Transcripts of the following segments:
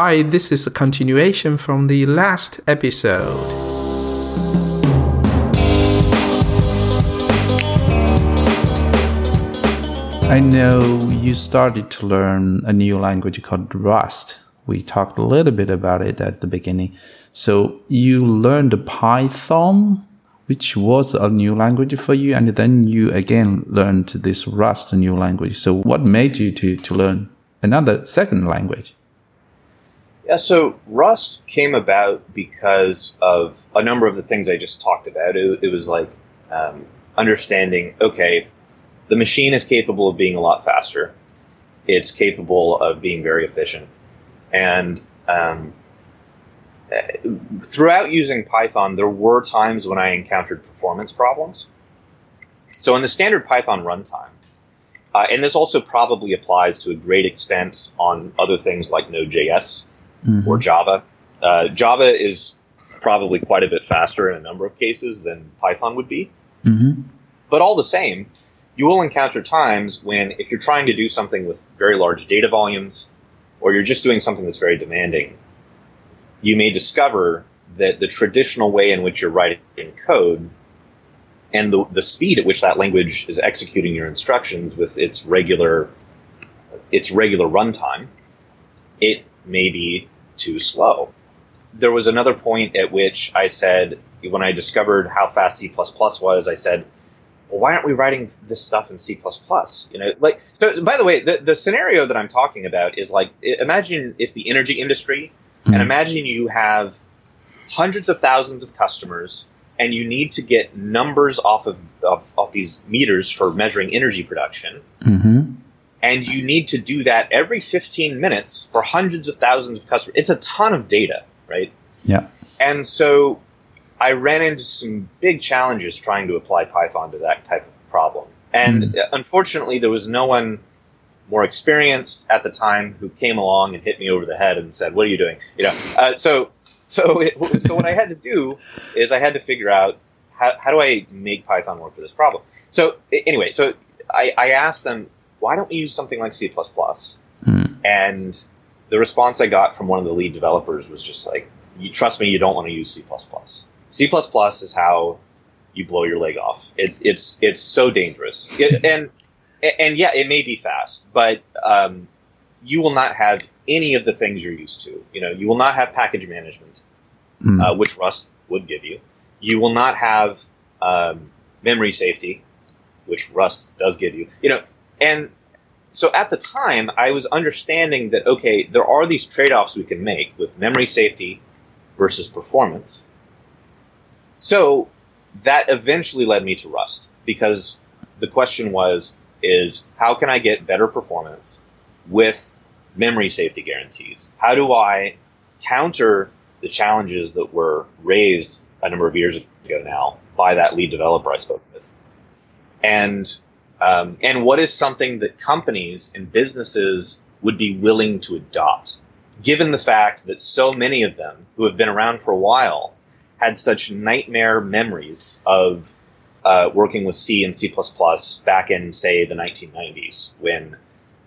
Hi, this is a continuation from the last episode. I know you started to learn a new language called Rust. We talked a little bit about it at the beginning. So you learned Python, which was a new language for you, and then you again learned this Rust new language. So what made you to, to learn another second language? Yeah, so Rust came about because of a number of the things I just talked about. It, it was like um, understanding, okay, the machine is capable of being a lot faster. It's capable of being very efficient. And um, throughout using Python, there were times when I encountered performance problems. So in the standard Python runtime, uh, and this also probably applies to a great extent on other things like Node.js mm-hmm. or Java. Uh, Java is probably quite a bit faster in a number of cases than Python would be. Mm-hmm. But all the same, you will encounter times when, if you're trying to do something with very large data volumes, or you're just doing something that's very demanding, you may discover that the traditional way in which you're writing code and the, the speed at which that language is executing your instructions with its regular its regular runtime, it may be too slow. There was another point at which I said, when I discovered how fast C was, I said, well, why aren't we writing this stuff in C++? You know, like, so by the way, the, the scenario that I'm talking about is like, imagine it's the energy industry, mm-hmm. and imagine you have hundreds of thousands of customers, and you need to get numbers off of, of, of these meters for measuring energy production. Mm-hmm and you need to do that every 15 minutes for hundreds of thousands of customers. It's a ton of data, right? Yeah. And so I ran into some big challenges trying to apply Python to that type of problem. And mm. unfortunately, there was no one more experienced at the time who came along and hit me over the head and said, "What are you doing?" You know. Uh, so so it, so what I had to do is I had to figure out how, how do I make Python work for this problem. So anyway, so I, I asked them why don't we use something like C++? Mm. And the response I got from one of the lead developers was just like, you trust me, you don't want to use C++. C++ is how you blow your leg off. It, it's it's so dangerous, it, and and yeah, it may be fast, but um, you will not have any of the things you're used to. You know, you will not have package management, mm. uh, which Rust would give you. You will not have um, memory safety, which Rust does give you. You know, and so at the time, I was understanding that, okay, there are these trade offs we can make with memory safety versus performance. So that eventually led me to Rust because the question was, is how can I get better performance with memory safety guarantees? How do I counter the challenges that were raised a number of years ago now by that lead developer I spoke with? And um, and what is something that companies and businesses would be willing to adopt, given the fact that so many of them who have been around for a while had such nightmare memories of uh, working with C and C back in, say, the 1990s, when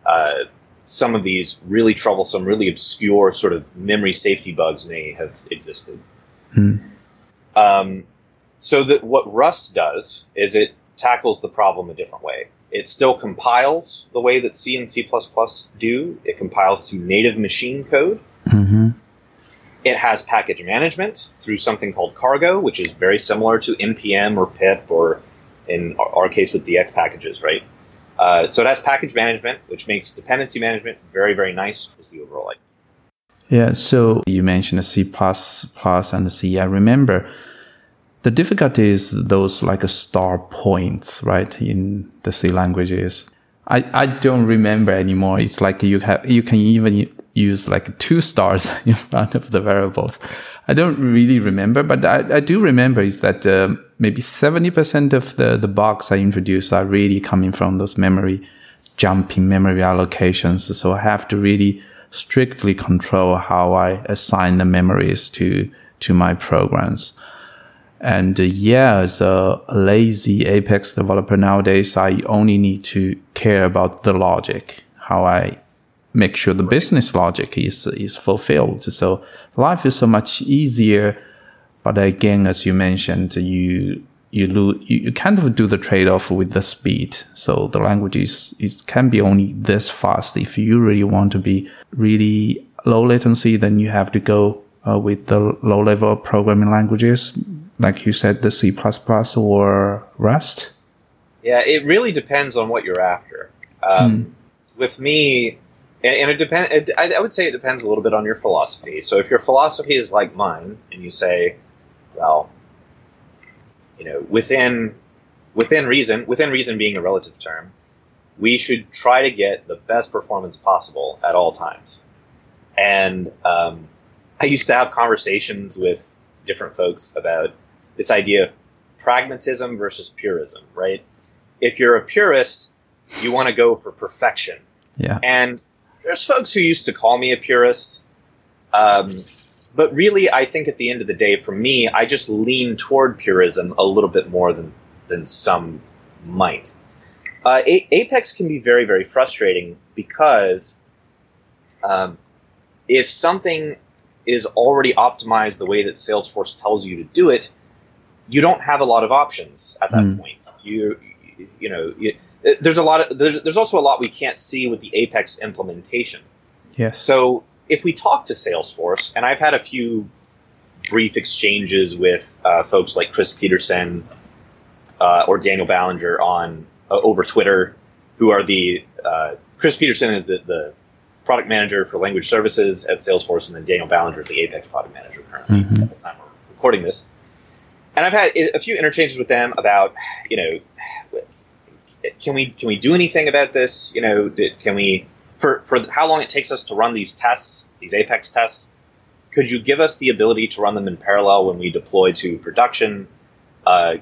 uh, some of these really troublesome, really obscure sort of memory safety bugs may have existed. Hmm. Um, so that what Rust does is it tackles the problem a different way. It still compiles the way that C and C do. It compiles to native machine code. Mm-hmm. It has package management through something called Cargo, which is very similar to npm or pip, or in our case with DX packages, right? Uh, so it has package management, which makes dependency management very, very nice. Is the overall idea. Yeah. So you mentioned the C and the C. I remember the difficulty is those like a star points, right? In the C languages. I, I don't remember anymore. It's like you have, you can even use like two stars in front of the variables. I don't really remember, but I, I do remember is that um, maybe 70% of the, the bugs I introduce are really coming from those memory jumping memory allocations. So I have to really strictly control how I assign the memories to, to my programs. And uh, yeah, as a lazy Apex developer nowadays, I only need to care about the logic, how I make sure the business logic is is fulfilled. So life is so much easier. But again, as you mentioned, you you lose, you, kind of do the trade off with the speed. So the language is it can be only this fast. If you really want to be really low latency, then you have to go uh, with the low level programming languages, like you said, the C or Rust. Yeah, it really depends on what you're after. Um, mm. With me, and, it depends. I, I would say it depends a little bit on your philosophy. So if your philosophy is like mine, and you say, well, you know, within within reason, within reason being a relative term, we should try to get the best performance possible at all times. And um, I used to have conversations with different folks about this idea of pragmatism versus purism, right? If you're a purist, you want to go for perfection. Yeah. And there's folks who used to call me a purist. Um, but really, I think at the end of the day, for me, I just lean toward purism a little bit more than than some might. Uh, a- Apex can be very, very frustrating because um, if something is already optimized the way that Salesforce tells you to do it, you don't have a lot of options at that mm. point. You, you know, you, there's a lot of there's, there's also a lot we can't see with the Apex implementation. Yes. So if we talk to Salesforce, and I've had a few brief exchanges with uh, folks like Chris Peterson uh, or Daniel Ballinger on uh, over Twitter, who are the uh, Chris Peterson is the, the product manager for language services at Salesforce, and then Daniel Ballinger, is the Apex product manager currently mm-hmm. at the time we're recording this. And I've had a few interchanges with them about, you know, can we can we do anything about this? You know, can we for for how long it takes us to run these tests, these Apex tests? Could you give us the ability to run them in parallel when we deploy to production? Uh,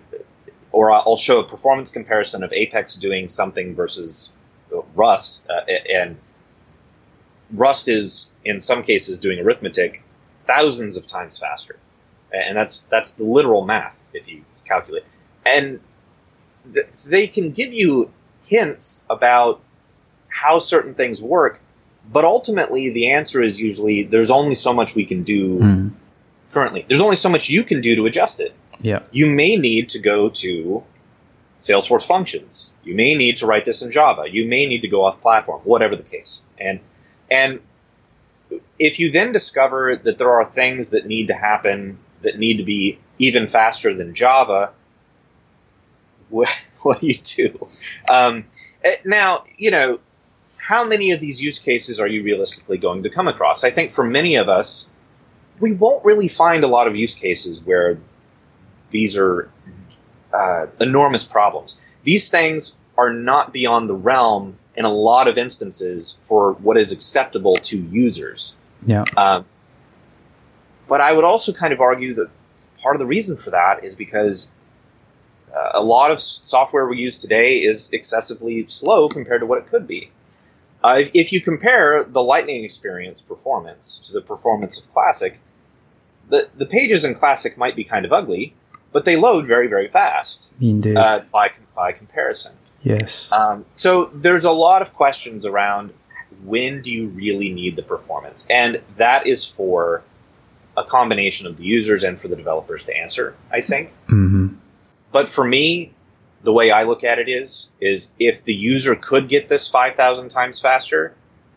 or I'll show a performance comparison of Apex doing something versus Rust, uh, and Rust is in some cases doing arithmetic thousands of times faster, and that's that's the literal math if you calculate. And th- they can give you hints about how certain things work, but ultimately the answer is usually there's only so much we can do mm. currently. There's only so much you can do to adjust it. Yeah. You may need to go to Salesforce functions. You may need to write this in Java. You may need to go off platform, whatever the case. And and if you then discover that there are things that need to happen that need to be even faster than Java, what, what do you do? Um, eh, now, you know, how many of these use cases are you realistically going to come across? I think for many of us, we won't really find a lot of use cases where these are uh, enormous problems. These things are not beyond the realm in a lot of instances for what is acceptable to users. Yeah. Um, but I would also kind of argue that part of the reason for that is because uh, a lot of software we use today is excessively slow compared to what it could be. Uh, if, if, you compare the Lightning experience performance to the performance of Classic, the, the pages in Classic might be kind of ugly, but they load very, very fast Indeed. Uh, by, by comparison. Yes. Um, so there's a lot of questions around when do you really need the performance? And that is for a combination of the users and for the developers to answer, I think. Mm-hmm. But for me, the way I look at it is is if the user could get this 5000 times faster,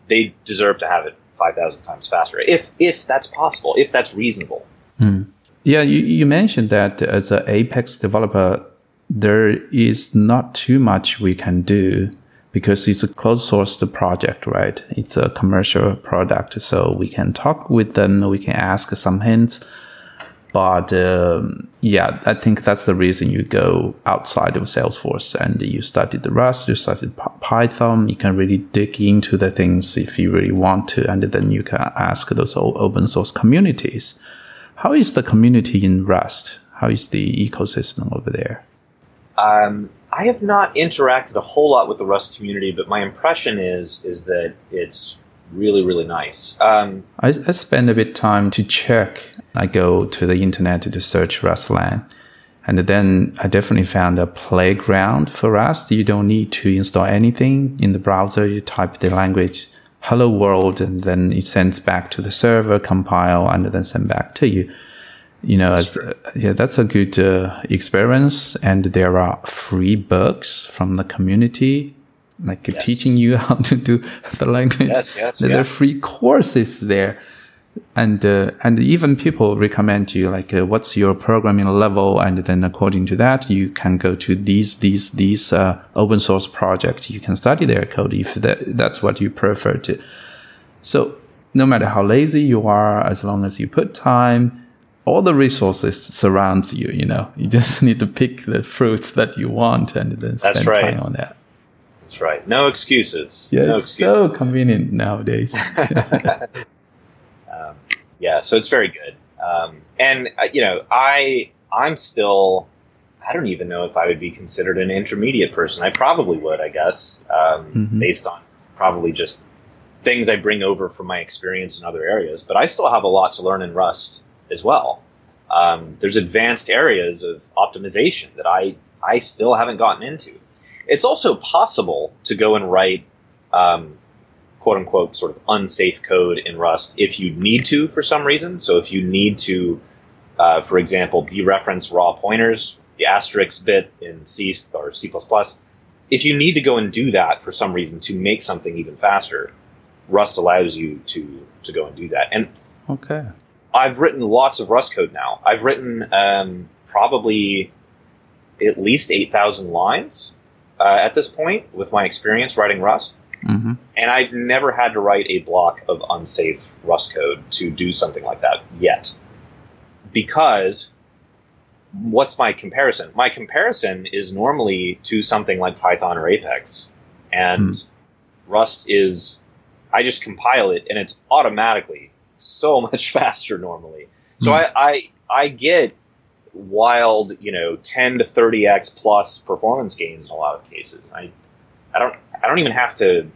they deserve to have it 5000 times faster. If if that's possible, if that's reasonable. Mm. Yeah, you, you mentioned that as an Apex developer, there is not too much we can do because it's a closed source project, right? It's a commercial product. So we can talk with them, we can ask some hints, but um, yeah, I think that's the reason you go outside of Salesforce and you studied the Rust, you studied Python. You can really dig into the things if you really want to, and then you can ask those open source communities. How is the community in Rust? How is the ecosystem over there? Um, I have not interacted a whole lot with the Rust community, but my impression is is that it's really really nice. Um, I, I spend a bit time to check. I go to the internet to search Rustlang, and then I definitely found a playground for Rust. You don't need to install anything in the browser. You type the language hello world and then it sends back to the server compile and then send back to you you know as, uh, yeah that's a good uh, experience. And there are free books from the community like yes. teaching you how to do the language. Yes, yes, there yeah. are free courses there. And uh, and even people recommend you like uh, what's your programming level? And then according to that you can go to these these these uh, open source projects you can study their code if that, that's what you prefer to. So no matter how lazy you are as long as you put time all the resources surround you you know you just need to pick the fruits that you want and then spend that's right. time on that that's right no excuses yeah no it's excuses. so convenient nowadays yeah, so it's very good. Um, and uh, you know, I I'm still I don't even know if I would be considered an intermediate person. I probably would, I guess, um, mm-hmm. based on probably just things I bring over from my experience in other areas. But I still have a lot to learn in Rust as well. Um, there's advanced areas of optimization that I I still haven't gotten into. It's also possible to go and write um, quote unquote sort of unsafe code in Rust if you need to for some reason. So if you need to, uh, for example, dereference raw pointers, the asterisk bit in C or C++, if you need to go and do that for some reason to make something even faster, Rust allows you to to go and do that. And okay, I've written lots of Rust code now. I've written um, probably at least eight thousand lines uh, at this point with my experience writing Rust. Mm-hmm. And I've never had to write a block of unsafe Rust code to do something like that yet. Because what's my comparison? My comparison is normally to something like Python or Apex. And mm. Rust is, I just compile it and it's automatically so much faster normally. So mm. I, I, I get wild, you know, 10 to 30x plus performance gains in a lot of cases. I, I don't I don't even have to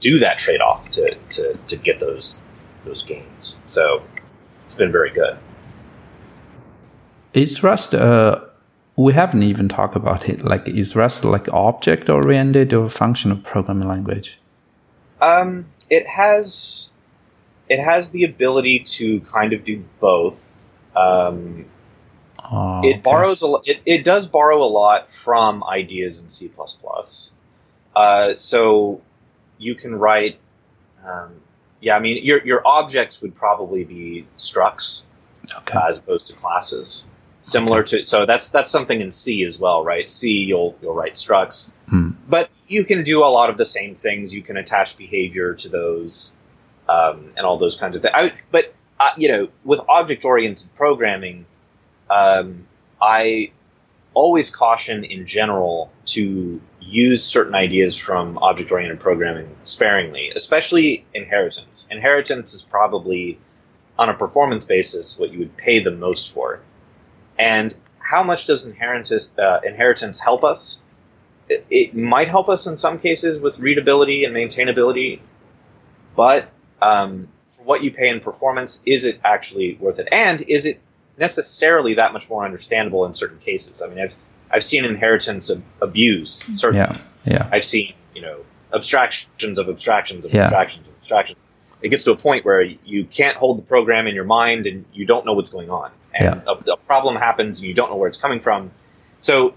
do that trade off to, to, to get those those gains. So it's been very good. Is Rust uh we haven't even talked about it. Like is Rust like object oriented or functional programming language? Um it has it has the ability to kind of do both. Um, oh, it borrows a it, it does borrow a lot from ideas in C++. Uh, so you can write, um, yeah, I mean, your, your objects would probably be structs okay. as opposed to classes. Similar okay. to, so that's that's something in C as well, right? C, you'll you'll write structs, hmm. but you can do a lot of the same things. You can attach behavior to those, um, and all those kinds of things. I, but uh, you know, with object oriented programming, um, I always caution in general to use certain ideas from object oriented programming sparingly, especially inheritance. Inheritance is probably, on a performance basis, what you would pay the most for. And how much does inheritance, uh, inheritance help us? It, it, might help us in some cases with readability and maintainability, but um, for what you pay in performance, is it actually worth it? And is it necessarily that much more understandable in certain cases. I mean, I've I've seen inheritance of abused. Certainly, yeah, yeah. I've seen you know abstractions of abstractions of yeah. abstractions of abstractions. It gets to a point where you can't hold the program in your mind and you don't know what's going on, and yeah. a, a, problem happens and you don't know where it's coming from. So,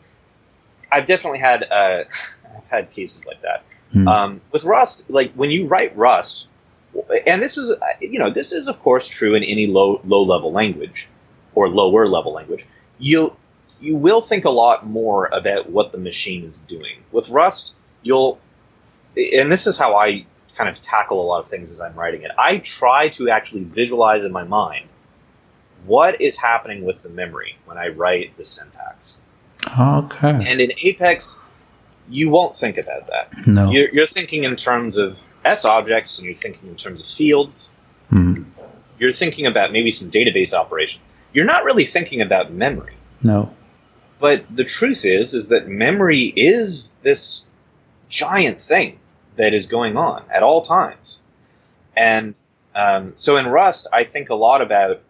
I've definitely had uh, I've had cases like that. Hmm. Um, with Rust, like when you write Rust, and this is you know this is of course true in any low low level language or lower level language, you you will think a lot more about what the machine is doing. With Rust, you'll and this is how I kind of tackle a lot of things as I'm writing it. I try to actually visualize in my mind what is happening with the memory when I write the syntax. Okay. And in Apex, you won't think about that. No. You're, you're thinking in terms of sObjects and you're thinking in terms of fields. Hmm. You're thinking about maybe some database operation you're not really thinking about memory. No. But the truth is, is that memory is this giant thing that is going on at all times. And um, so in Rust, I think a lot about,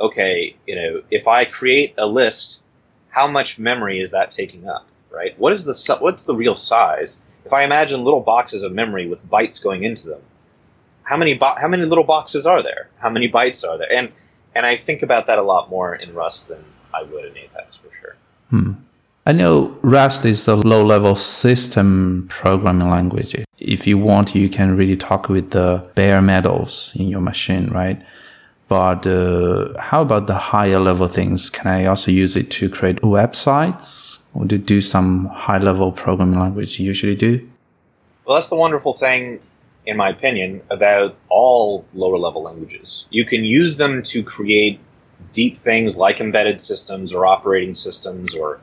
okay, you know, if I create a list, how much memory is that taking up, right? What is the what's the real size? If I imagine little boxes of memory with bytes going into them, how many bo- how many little boxes are there? How many bytes are there? And and I think about that a lot more in Rust than I would in Apex for sure. Hmm. I know Rust is a low level system programming language. If you want, you can really talk with the bare metals in your machine, right? But uh, how about the higher level things? Can I also use it to create websites or to do some high level programming language you usually do? Well, that's the wonderful thing, in my opinion, about all lower level languages. You can use them to create deep things like embedded systems or operating systems or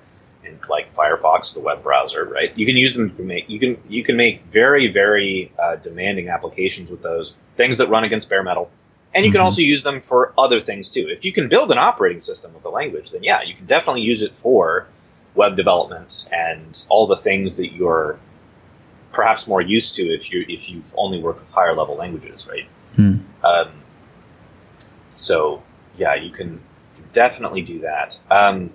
like Firefox, the web browser, right? You can use them to make you can you can make very very uh, demanding applications with those things that run against bare metal, and you mm-hmm. can also use them for other things too. If you can build an operating system with a language, then yeah, you can definitely use it for web development and all the things that you're perhaps more used to if you if you've only worked with higher level languages, right? Mm. Um, so yeah, you can definitely do that. Um,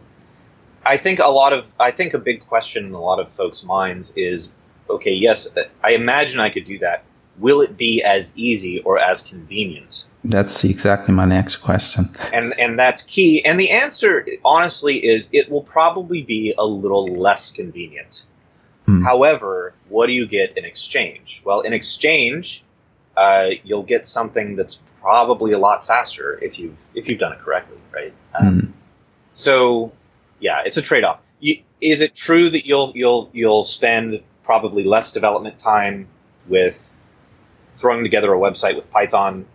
I think a lot of I think a big question in a lot of folks' minds is okay, yes, I imagine I could do that. Will it be as easy or as convenient? That's exactly my next question. And and that's key. And the answer honestly is it will probably be a little less convenient. Hmm. However, what do you get in exchange? Well, in exchange, uh, you'll get something that's probably a lot faster if you've if you've done it correctly, right? Um, hmm. So yeah, it's a trade off. Is it true that you'll you'll you'll spend probably less development time with throwing together a website with Python?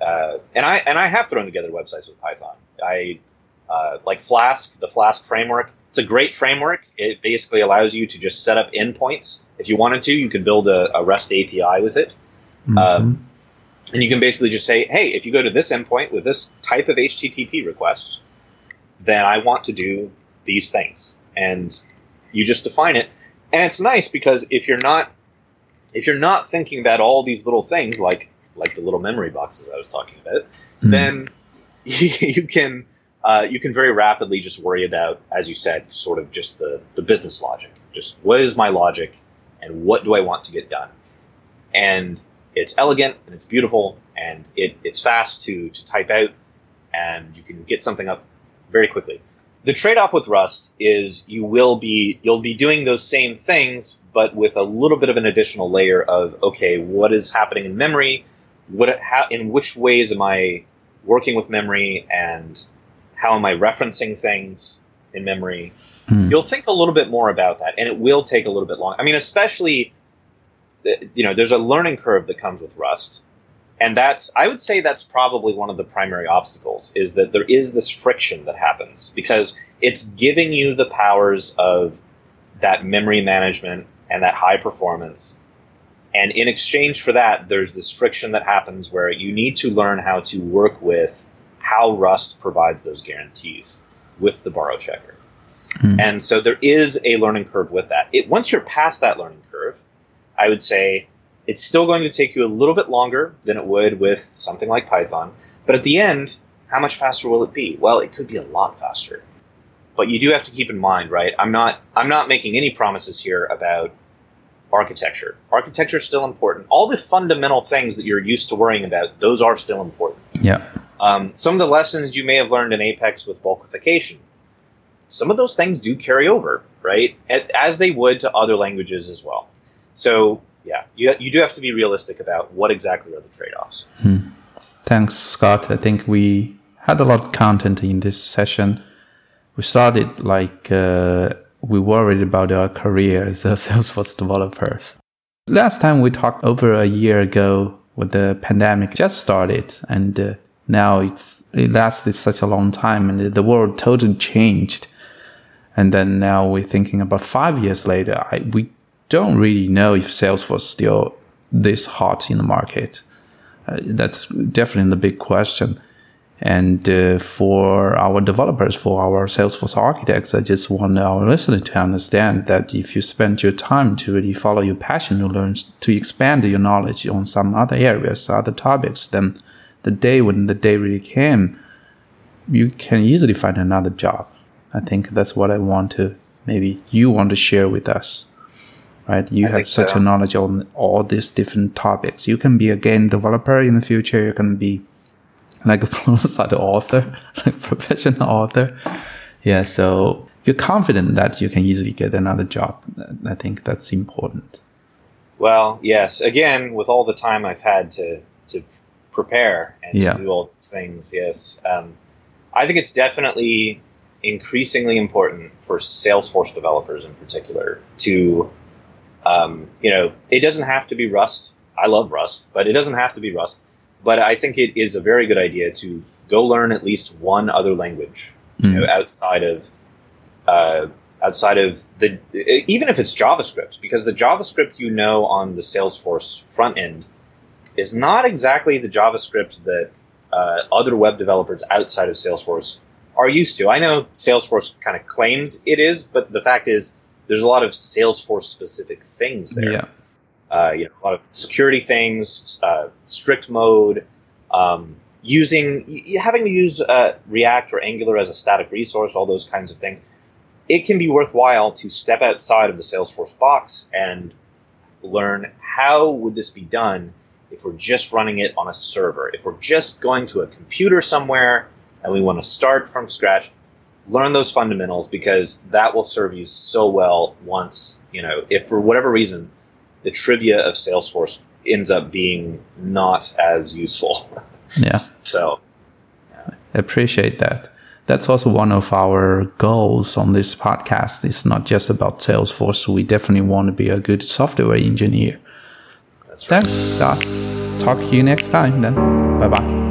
Uh, and I and I have thrown together websites with Python. I uh, like Flask, the Flask framework. It's a great framework. It basically allows you to just set up endpoints. If you wanted to, you could build a, a REST API with it. Mm-hmm. Um, and you can basically just say, hey, if you go to this endpoint with this type of HTTP request, then I want to do these things. And you just define it. And it's nice because if you're not if you're not thinking about all these little things like like the little memory boxes I was talking about, mm. then you can uh, you can very rapidly just worry about, as you said, sort of just the, the business logic. Just what is my logic and what do I want to get done? And it's elegant and it's beautiful and it, it's fast to, to type out and you can get something up very quickly. The trade-off with Rust is you will be you'll be doing those same things, but with a little bit of an additional layer of okay, what is happening in memory? What how in which ways am I working with memory, and how am I referencing things in memory? Hmm. You'll think a little bit more about that, and it will take a little bit long. I mean, especially you know, there's a learning curve that comes with Rust and that's i would say that's probably one of the primary obstacles is that there is this friction that happens because it's giving you the powers of that memory management and that high performance and in exchange for that there's this friction that happens where you need to learn how to work with how rust provides those guarantees with the borrow checker mm. and so there is a learning curve with that it, once you're past that learning curve i would say it's still going to take you a little bit longer than it would with something like Python. But at the end, how much faster will it be? Well, it could be a lot faster. But you do have to keep in mind, right? I'm not I'm not making any promises here about architecture. Architecture is still important. All the fundamental things that you're used to worrying about, those are still important. Yeah. Um, some of the lessons you may have learned in Apex with bulkification, some of those things do carry over, right? As they would to other languages as well. So yeah, you, you do have to be realistic about what exactly are the trade offs. Hmm. Thanks, Scott. I think we had a lot of content in this session. We started like uh, we worried about our career as Salesforce developers. Last time we talked over a year ago when the pandemic just started, and uh, now it's it lasted such a long time, and the world totally changed. And then now we're thinking about five years later. I, we don't really know if Salesforce is still this hot in the market. Uh, that's definitely the big question. And uh, for our developers, for our Salesforce architects, I just want our listeners to understand that if you spend your time to really follow your passion to learn, to expand your knowledge on some other areas, other topics, then the day when the day really came, you can easily find another job. I think that's what I want to, maybe you want to share with us. right? You I have such so. a knowledge on all these different topics. You can be a game developer in the future. You can be like a side author, like professional author. Yeah, so you're confident that you can easily get another job. I think that's important. Well, yes. Again, with all the time I've had to to prepare and Yeah. to do all these things, yes. Um, I think it's definitely increasingly important for Salesforce developers in particular to, um, you know, it doesn't have to be Rust. I love Rust, but it doesn't have to be Rust. But I think it is a very good idea to go learn at least one other language you know, outside of uh, outside of the even if it's JavaScript, because the JavaScript you know on the Salesforce front end is not exactly the JavaScript that uh, other web developers outside of Salesforce are used to. I know Salesforce kind of claims it is, but the fact is there's a lot of Salesforce specific things there Yeah. Uh, you know, a lot of security things, uh, strict mode, um, using having to use uh, React or Angular as a static resource, all those kinds of things. It can be worthwhile to step outside of the Salesforce box and learn how would this be done if we're just running it on a server. If we're just going to a computer somewhere and we want to start from scratch, learn those fundamentals because that will serve you so well once, you know, if for whatever reason the trivia of Salesforce ends up being not as useful. Yeah. So, appreciate that. That's also one of our goals on this podcast. It's not just about Salesforce. We definitely want to be a good software engineer. that's right. Thanks, Scott. Talk to you next time then. Bye bye.